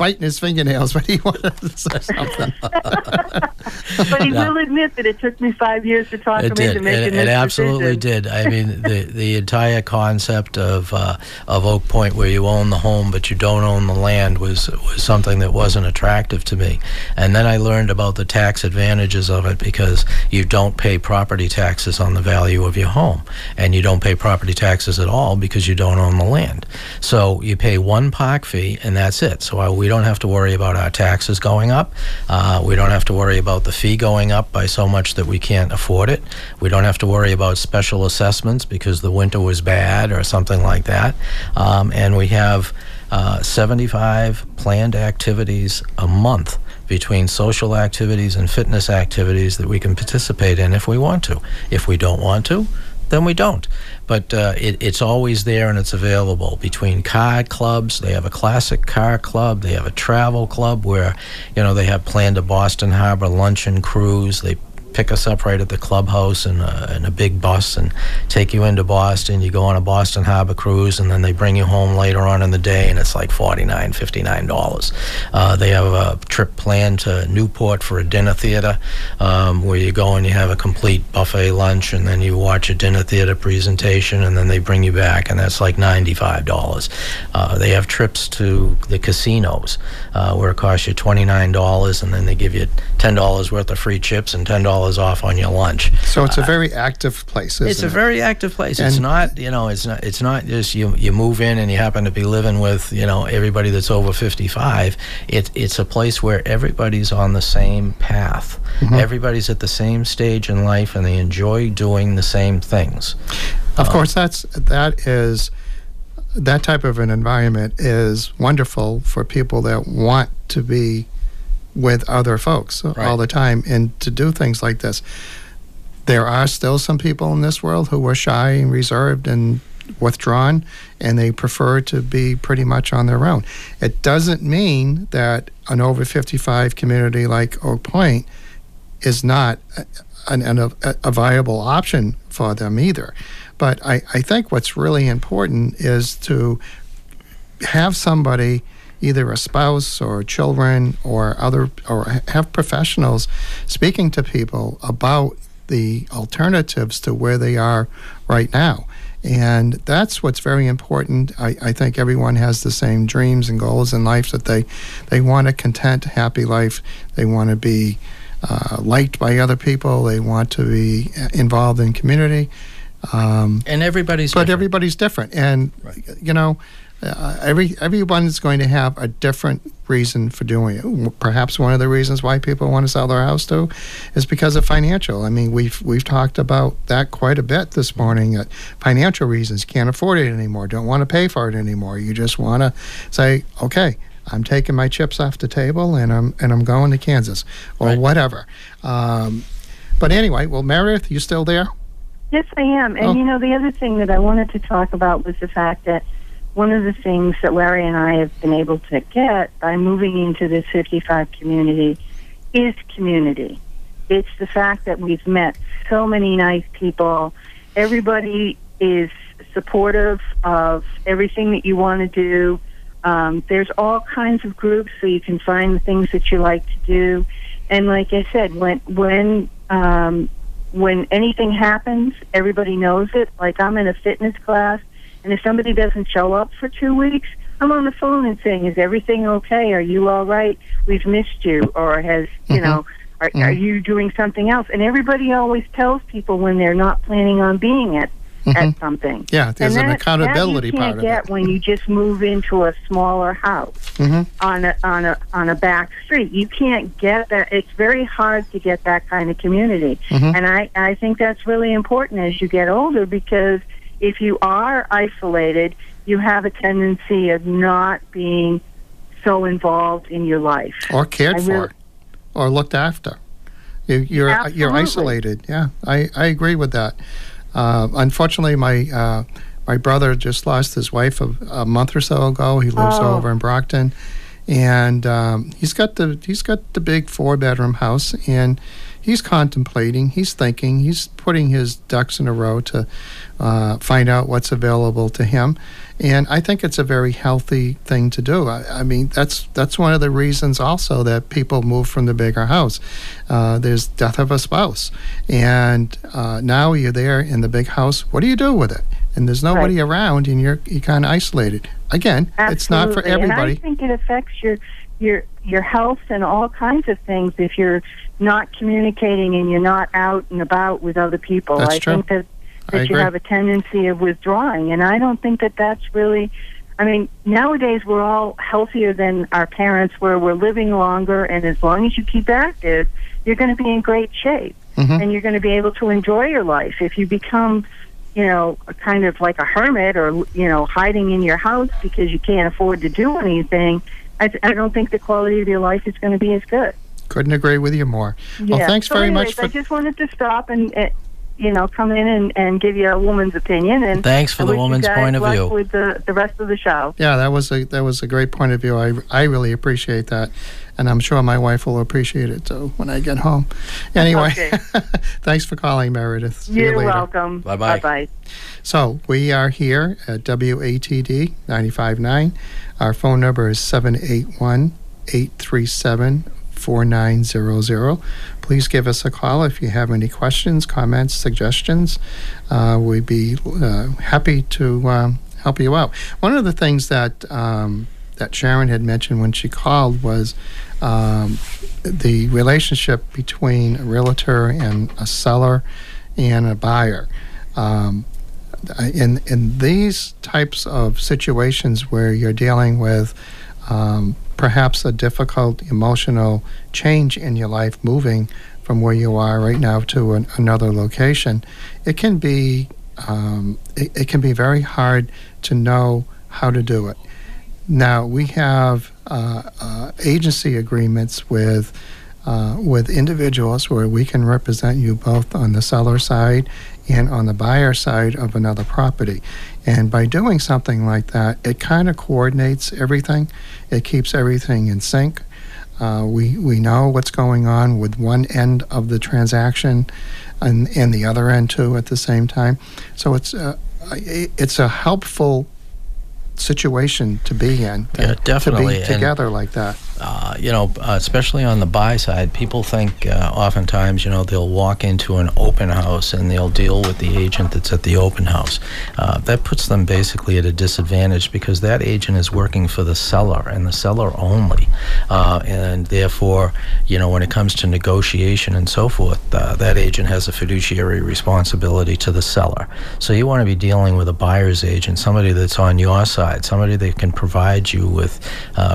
biting his fingernails, but he [laughs] wanted to say something. [laughs] but he no. will admit that it took me five years to talk it him did. into making it, this it absolutely decision. did. I mean, the the entire concept of uh, of Oak Point, where you own the home but you don't own the land, was was something that wasn't attractive to me. And then I learned about the tax advantages of it because you don't pay property taxes on the value of your home, and you don't pay property taxes at all because you don't own the land. So you pay one park fee, and that's it. So I, we don't have to worry about our taxes going up. Uh, we don't have to worry about the fee going up by so much that we can't afford it. We don't have to worry about special assessments because the winter was bad or something like that. Um, and we have uh, 75 planned activities a month between social activities and fitness activities that we can participate in if we want to. If we don't want to, then we don't. But uh, it, it's always there and it's available between car clubs. They have a classic car club. They have a travel club where, you know, they have planned a Boston Harbor luncheon cruise. They pick us up right at the clubhouse in a, in a big bus and take you into Boston. You go on a Boston Harbor cruise, and then they bring you home later on in the day, and it's like $49, $59. Uh, they have a trip planned to Newport for a dinner theater um, where you go and you have a complete buffet lunch, and then you watch a dinner theater presentation, and then they bring you back, and that's like $95. Uh, they have trips to the casinos uh, where it costs you $29, and then they give you $10 worth of free chips and $10 dollars off on your lunch. So it's a very active place. it's a it? very active place. it's not you know it's not it's not just you you move in and you happen to be living with you know everybody that's over fifty five. It it's a place where everybody's on the same path. Mm-hmm. Everybody's at the same stage in life and they enjoy doing the same things. Of um, course, that's that is that type of an environment is wonderful for people that want to be with other folks right. all the time and to do things like this. There are still some people in this world who are shy and reserved and withdrawn and they prefer to be pretty much on their own. It doesn't mean that an over 55 community like Oak Point is not an, an, a, a viable option for them either. But I, I think what's really important is to have somebody either a spouse or children or other or have professionals speaking to people about the alternatives to where they are right now. And that's what's very important. I, I think everyone has the same dreams and goals in life that they, they want a content, happy life. They want to be uh, liked by other people. They want to be involved in community. Um, and everybody's but different. everybody's different, and you know, uh, every everyone is going to have a different reason for doing it. Perhaps one of the reasons why people want to sell their house too is because of financial. I mean, we've we've talked about that quite a bit this morning. Uh, financial reasons can't afford it anymore, don't want to pay for it anymore. You just want to say, okay. I'm taking my chips off the table and I'm and I'm going to Kansas or Right. whatever. Um, but anyway, well, Meredith, you still there? Yes, I am. And Oh. you know, the other thing that I wanted to talk about was the fact that one of the things that Larry and I have been able to get by moving into this 55 community is community. It's the fact that we've met so many nice people. Everybody is supportive of everything that you want to do. Um, there's all kinds of groups so you can find the things that you like to do. And like I said, when when um, when anything happens, everybody knows it. Like I'm in a fitness class, and if somebody doesn't show up for two weeks, I'm on the phone and saying, "Is everything okay? Are you all right? We've missed you." Or has you Mhm. know, are, are you doing something else? And everybody always tells people when they're not planning on being at at something. Yeah, there's and an that, accountability that you part can't of get it. when you just move into a smaller house hmm on a on a on a back street. You can't get that. It's very hard to get that kind of community, Mhm. and I I think that's really important as you get older because if you are isolated, you have a tendency of not being so involved in your life. or cared I for, or looked after. You, you're you're isolated. Yeah, I, I agree with that. Uh, unfortunately, my uh, my brother just lost his wife a, a month or so ago. He lives Oh. over in Brockton, and um, he's got the he's got the big four bedroom house, and he's contemplating, he's thinking, he's putting his ducks in a row to uh, find out what's available to him. And I think it's a very healthy thing to do. I, I mean, that's that's one of the reasons also that people move from the bigger house. Uh, there's death of a spouse, and uh, now you're there in the big house. What do you do with it? And there's nobody around, and you're you're kind of isolated. Again, it's not for Absolutely. everybody. And I think it affects your your your health and all kinds of things if you're not communicating and you're not out and about with other people. That's I true. think that that you have a tendency of withdrawing, and I don't think that that's really. I mean, nowadays we're all healthier than our parents were. We're living longer, and as long as you keep active, you're going to be in great shape, Mhm. and you're going to be able to enjoy your life. If you become you know, kind of like a hermit or, you know, hiding in your house because you can't afford to do anything, I, I don't think the quality of your life is going to be as good. Couldn't agree with you more. Yeah. Well, thanks so very anyways, much for I just wanted to stop and, uh, you know, come in and, and give you a woman's opinion. And Thanks for I the woman's point of view. With the, the rest of the show. Yeah, that was a that was a great point of view. I, I really appreciate that, and I'm sure my wife will appreciate it too when I get home. [laughs] Anyway, Okay. [laughs] thanks for calling, Meredith. See you You're later. welcome. Bye-bye. Bye-bye. So we are here at WATD 95.9. Our phone number is 781 837 4900. Please give us a call if you have any questions, comments, suggestions. Uh, we'd be uh, happy to um, help you out. One of the things that um, that Sharon had mentioned when she called was um, the relationship between a realtor and a seller and a buyer. Um, in in these types of situations where you're dealing with um, perhaps a difficult emotional change in your life, moving from where you are right now to an, another location, it can be um, it, it can be very hard to know how to do it. Now we have uh, uh, agency agreements with uh, with individuals where we can represent you both on the seller side and on the buyer side of another property. And by doing something like that, it kind of coordinates everything. It keeps everything in sync. Uh, we we know what's going on with one end of the transaction, and and the other end too at the same time. So it's uh, it's a helpful situation to be in. Yeah, to definitely. be And- together like that. Uh, you know, uh, especially on the buy side, people think uh, oftentimes, you know, they'll walk into an open house and they'll deal with the agent that's at the open house. Uh, that puts them basically at a disadvantage because that agent is working for the seller and the seller only. Uh, and therefore, you know, when it comes to negotiation and so forth, uh, that agent has a fiduciary responsibility to the seller. So you want to be dealing with a buyer's agent, somebody that's on your side, somebody that can provide you with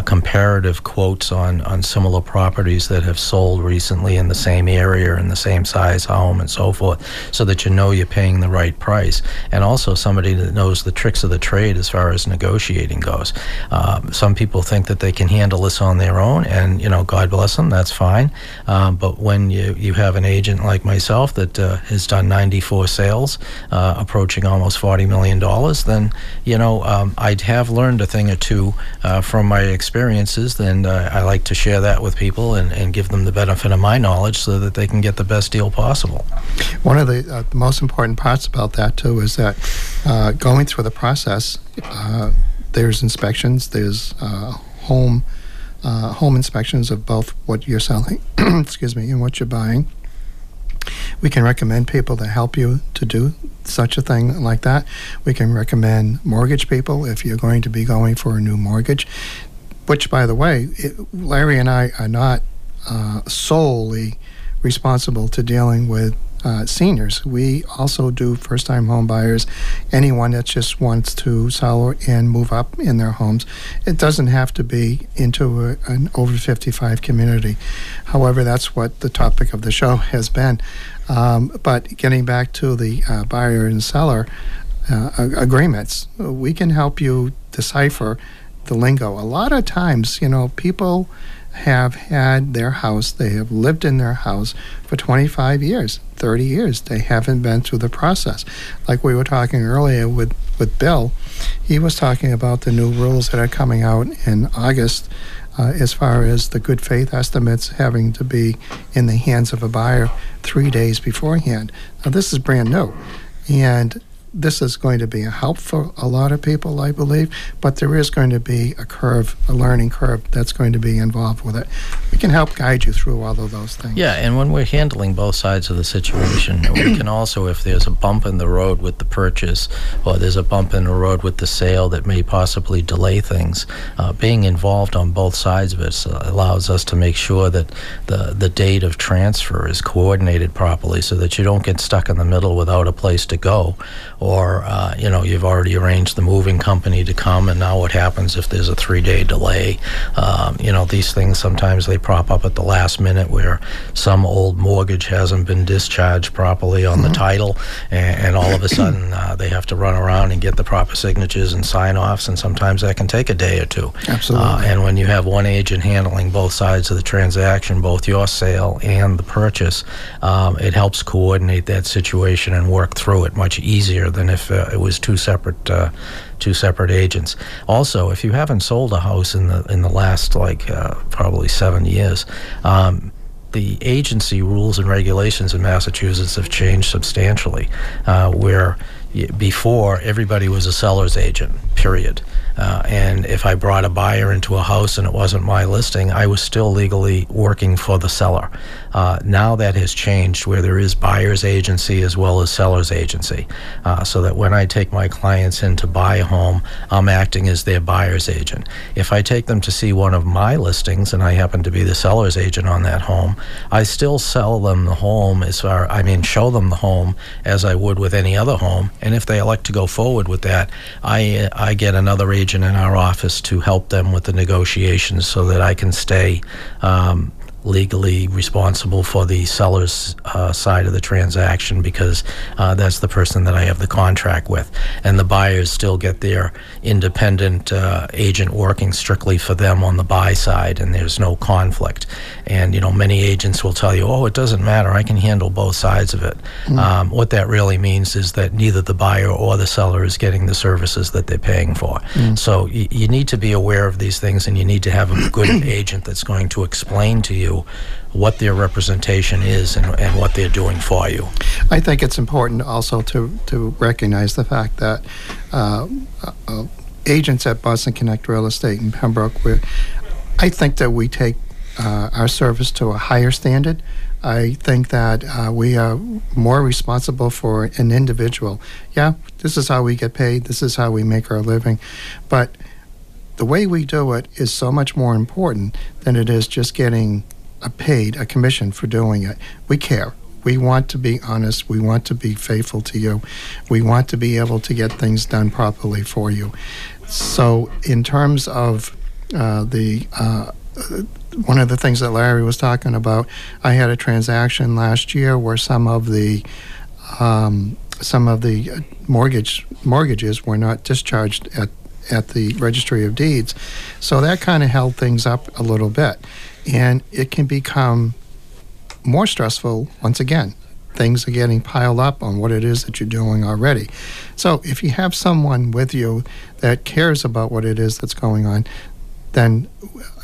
comparative quotes on, on similar properties that have sold recently in the same area in the same size home and so forth, so that you know you're paying the right price. And also somebody that knows the tricks of the trade as far as negotiating goes. Um, some people think that they can handle this on their own, and you know, God bless them, that's fine. Um, but when you, you have an agent like myself that uh, has done 94 sales, uh, approaching almost 40 million dollars, then you know um, I have learned a thing or two uh, from my experiences. And uh, I like to share that with people and, and give them the benefit of my knowledge so that they can get the best deal possible. One of the uh, most important parts about that, too, is that uh, going through the process, uh, there's inspections, there's uh, home. Uh, home inspections of both what you're selling, [clears throat] excuse me, and what you're buying. We can recommend people to help you to do such a thing like that. We can recommend mortgage people if you're going to be going for a new mortgage which, by the way, it, Larry and I are not uh, solely responsible to dealing with uh, seniors. We also do first time home buyers, anyone that just wants to sell and move up in their homes. It doesn't have to be into a, an over 55 community. However, that's what the topic of the show [laughs] has been. Um, but getting back to the uh, buyer and seller uh, agreements, we can help you decipher the lingo. A lot of times, you know, people have had their house, they have lived in their house for 25 years, 30 years. They haven't been through the process. Like we were talking earlier with, with Bill, he was talking about the new rules that are coming out in August uh, as far as the good faith estimates having to be in the hands of a buyer three days beforehand. Now, this is brand new. And this is going to be a help for a lot of people, I believe, but there is going to be a curve, a learning curve that's going to be involved with it. We can help guide you through all of those things. Yeah, and when we're handling both sides of the situation, we [coughs] can also, if there's a bump in the road with the purchase or there's a bump in the road with the sale that may possibly delay things, uh, being involved on both sides of it allows us to make sure that the, the date of transfer is coordinated properly so that you don't get stuck in the middle without a place to go or uh, you know you've already arranged the moving company to come and now what happens if there's a three day delay? Um, you know these things sometimes they prop up at the last minute where some old mortgage hasn't been discharged properly on mm-hmm. the title and, and, all of a [clears throat] sudden uh, they have to run around and get the proper signatures and sign offs and sometimes that can take a day or two. Absolutely. Uh, and when you have one agent handling both sides of the transaction both your sale and the purchase um, it helps coordinate that situation and work through it much easier than if uh, it was two separate uh, two separate agents. Also, if you haven't sold a house in the in the last like uh, probably seven years. Um, the agency rules and regulations in Massachusetts have changed substantially, uh, where before everybody was a seller's agent, period. Uh, and if I brought a buyer into a house and it wasn't my listing, I was still legally working for the seller. Uh, now that has changed where there is buyer's agency as well as seller's agency. Uh, so that when I take my clients in to buy a home, I'm acting as their buyer's agent. If I take them to see one of my listings and I happen to be the seller's agent on that home, I still sell them the home as far, I mean, show them the home as I would with any other home. And if they elect to go forward with that, I, I get another agent agent in our office to help them with the negotiations so that I can stay um, legally responsible for the seller's uh, side of the transaction because uh, that's the person that I have the contract with. And the buyers still get their independent uh, agent working strictly for them on the buy side, and there's no conflict. And, you know, many agents will tell you, oh, it doesn't matter, I can handle both sides of it. Mm. Um, what that really means is that neither the buyer or the seller is getting the services that they're paying for. Mm. So y- you need to be aware of these things, and you need to have a good [coughs] agent that's going to explain to you what their representation is and, and what they're doing for you. I think it's important also to, to recognize the fact that uh, uh, agents at Boston Connect Real Estate in Pembroke, we're, I think that we take uh, our service to a higher standard. I think that uh, we are more responsible for an individual. Yeah, this is how we get paid, this is how we make our living. But the way we do it is so much more important than it is just getting paid a commission for doing it. We care. We want to be honest. We want to be faithful to you. We want to be able to get things done properly for you. So, in terms of uh, the uh, one of the things that Larry was talking about, I had a transaction last year where some of the um, some of the mortgage mortgages were not discharged at at the registry of deeds, so that kind of held things up a little bit, and it can become more stressful once again. Things are getting piled up on what it is that you're doing already. So, if you have someone with you that cares about what it is that's going on, then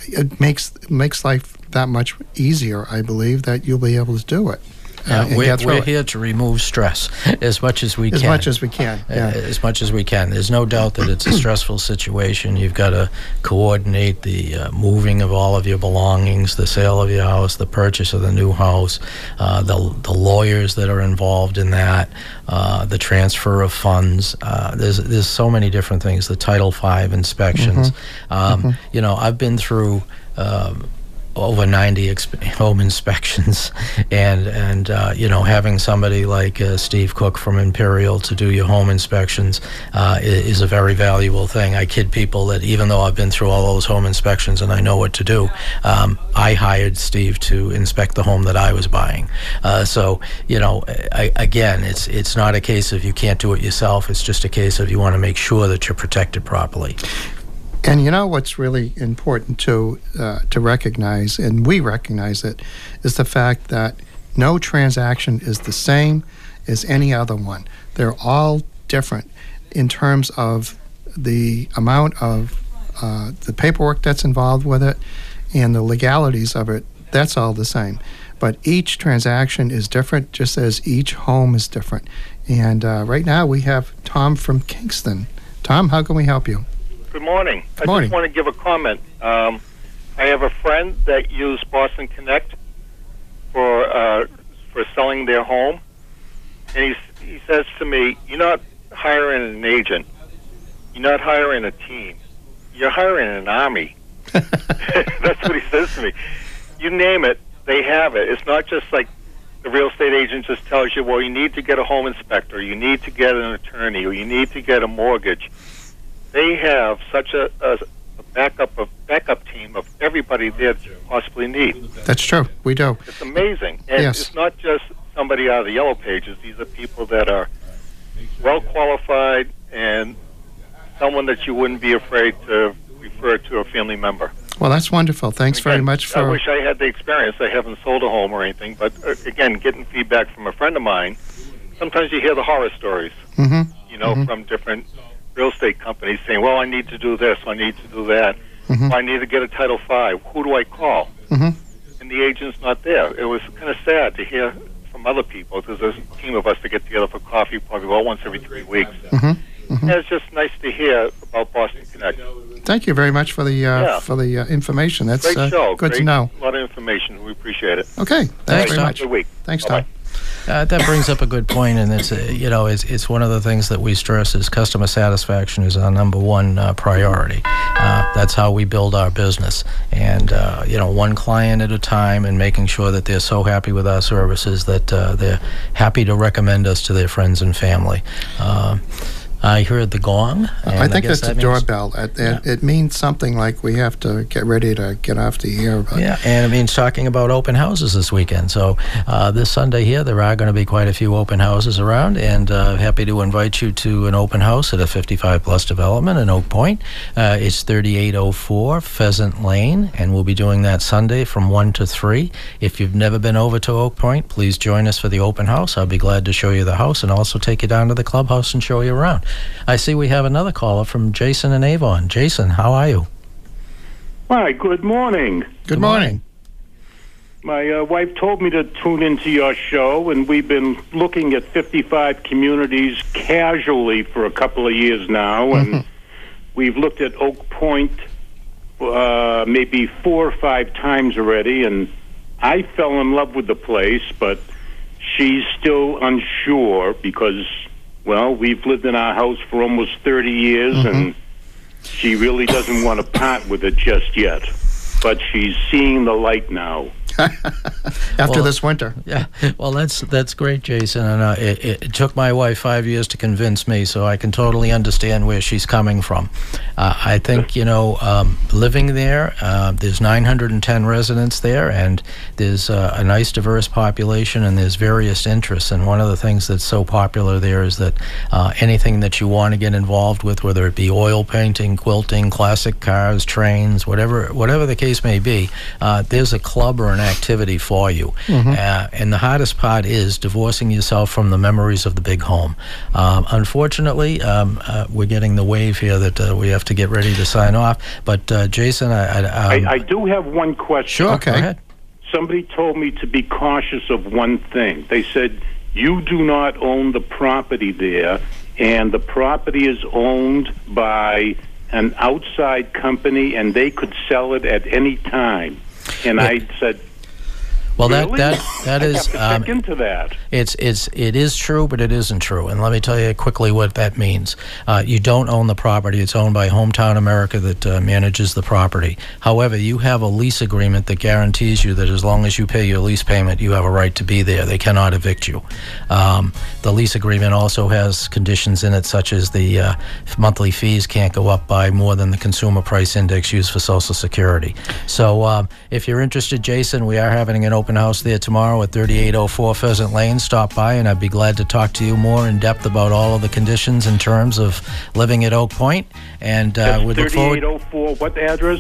it makes makes life that much easier. I believe that you'll be able to do it. Uh, we're we're here to remove stress as much as we as can. As much as we can. Uh, Yeah. As much as we can. There's no doubt that it's a stressful situation. You've got to coordinate the uh, moving of all of your belongings, the sale of your house, the purchase of the new house, uh, the, the lawyers that are involved in that, uh, the transfer of funds. Uh, there's there's so many different things. The Title V inspections. Um, You know, I've been through. Um, over 90 exp- home inspections [laughs] and and uh, you know having somebody like uh, Steve Cook from Imperial to do your home inspections uh, is a very valuable thing. I kid people that even though I've been through all those home inspections and I know what to do, um, I hired Steve to inspect the home that I was buying. Uh, so you know, I, again, it's it's not a case of you can't do it yourself. It's just a case of you want to make sure that you're protected properly. And you know what's really important to uh, to recognize, and we recognize it, is the fact that no transaction is the same as any other one. They're all different in terms of the amount of uh, the paperwork that's involved with it and the legalities of it. That's all the same. But each transaction is different, just as each home is different. And uh, right now we have Tom from Kingston. Tom, how can we help you? Good morning. I morning. I just want to give a comment. Um, I have a friend that used Boston Connect for uh, for selling their home, and he he says to me, "You're not hiring an agent. You're not hiring a team. You're hiring an army." [laughs] That's what he says to me. You name it, they have it. It's not just like the real estate agent just tells you, "Well, you need to get a home inspector, you need to get an attorney, or you need to get a mortgage." They have such a, a, a backup of backup team of everybody there that you possibly need. That's true. We do. It's amazing, and Yes. it's not just somebody out of the yellow pages. These are people that are well qualified and someone that you wouldn't be afraid to refer to a family member. Well, that's wonderful. Thanks very Again, much I for. wish I had the experience. I haven't sold a home or anything, but uh, again, getting feedback from a friend of mine. Sometimes you hear the horror stories, hmm you know, Mhm. from different real estate companies saying, "Well, I need to do this, I need to do that, Mhm. well, I need to get a Title Five. Who do I call?" Mhm. And the agent's not there. It was kind of sad to hear from other people. Because there's a team of us that get together for coffee probably about once every three weeks. hmm And it's just nice to hear about Boston Connect. Thank you very much for the uh, Yeah. for the uh, information. That's Great uh, show. good Great, to know. A lot of information. We appreciate it. Okay, thanks Thanks, very much. Good week. Thanks, Bye-bye. Tom. Uh, that brings up a good point, and it's uh, you know it's, it's one of the things that we stress is customer satisfaction is our number one uh, priority. Uh, that's how we build our business, and uh, you know one client at a time, and making sure that they're so happy with our services that uh, they're happy to recommend us to their friends and family. I heard the gong. I think guess that's a that means- doorbell. It, it, it means something like we have to get ready to get off the air. But Yeah, and it means talking about open houses this weekend. So uh, this Sunday here, there are going to be quite a few open houses around, and uh, happy to invite you to an open house at a 55 plus development in Oak Point. Uh, it's 3804 Pheasant Lane, and we'll be doing that Sunday from 1 to 3. If you've never been over to Oak Point, please join us for the open house. I'll be glad to show you the house and also take you down to the clubhouse and show you around. I see we have another caller from Jason and Avon. Jason, how are you? Hi, good morning. good morning. My uh, wife told me to tune into your show, and we've been looking at 55 communities casually for a couple of years now, and we've looked at Oak Point uh, maybe four or five times already, and I fell in love with the place, but she's still unsure because, well, we've lived in our house for almost 30 years, Mm-hmm. and she really doesn't want to part with it just yet. But she's seeing the light now. [laughs] After Well, this winter. Yeah, well, that's that's great, Jason, and uh, it, it, took my wife five years to convince me, so I can totally understand where she's coming from. Uh, I think you know, um, living there, uh, there's 910 residents there, and there's uh, a nice diverse population, and there's various interests. And one of the things that's so popular there is that uh, anything that you want to get involved with, whether it be oil painting, quilting, classic cars, trains, whatever whatever the case may be, uh, there's a club or an activity for you. Uh, and the hardest part is divorcing yourself from the memories of the big home. Um, unfortunately, um, uh, we're getting the wave here that uh, we have to get ready to sign off. But uh, Jason, I, I, um, I, I do have one question. sure, Okay. go ahead. Somebody told me to be cautious of one thing. They said, You do not own the property there, and the property is owned by an outside company, and they could sell it at any time. And I said, Well, really? that that that I have to um, into that. It's it's it is true, but it isn't true. And let me tell you quickly what that means. Uh, you don't own the property; it's owned by Hometown America that uh, manages the property. However, you have a lease agreement that guarantees you that as long as you pay your lease payment, you have a right to be there. They cannot evict you. Um, the lease agreement also has conditions in it, such as the uh, monthly fees can't go up by more than the consumer price index used for Social Security. So, um, if you're interested, Jason, we are having an open house there tomorrow at 3804 Pheasant Lane. Stop by, and I'd be glad to talk to you more in depth about all of the conditions and terms of living at Oak Point. And uh, That's we look forward. 3804, what address?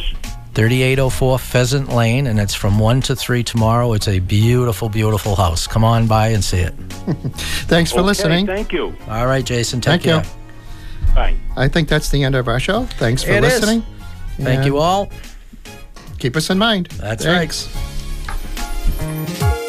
3804 Pheasant Lane, and it's from 1 to 3 tomorrow. It's a beautiful, beautiful house. Come on by and see it. [laughs] Thanks for Okay, listening. Thank you. All right, Jason. Take Thank you. care. Bye. I think that's the end of our show. Thanks for It is. listening. Thank you all. Keep us in mind. That's Thanks. right you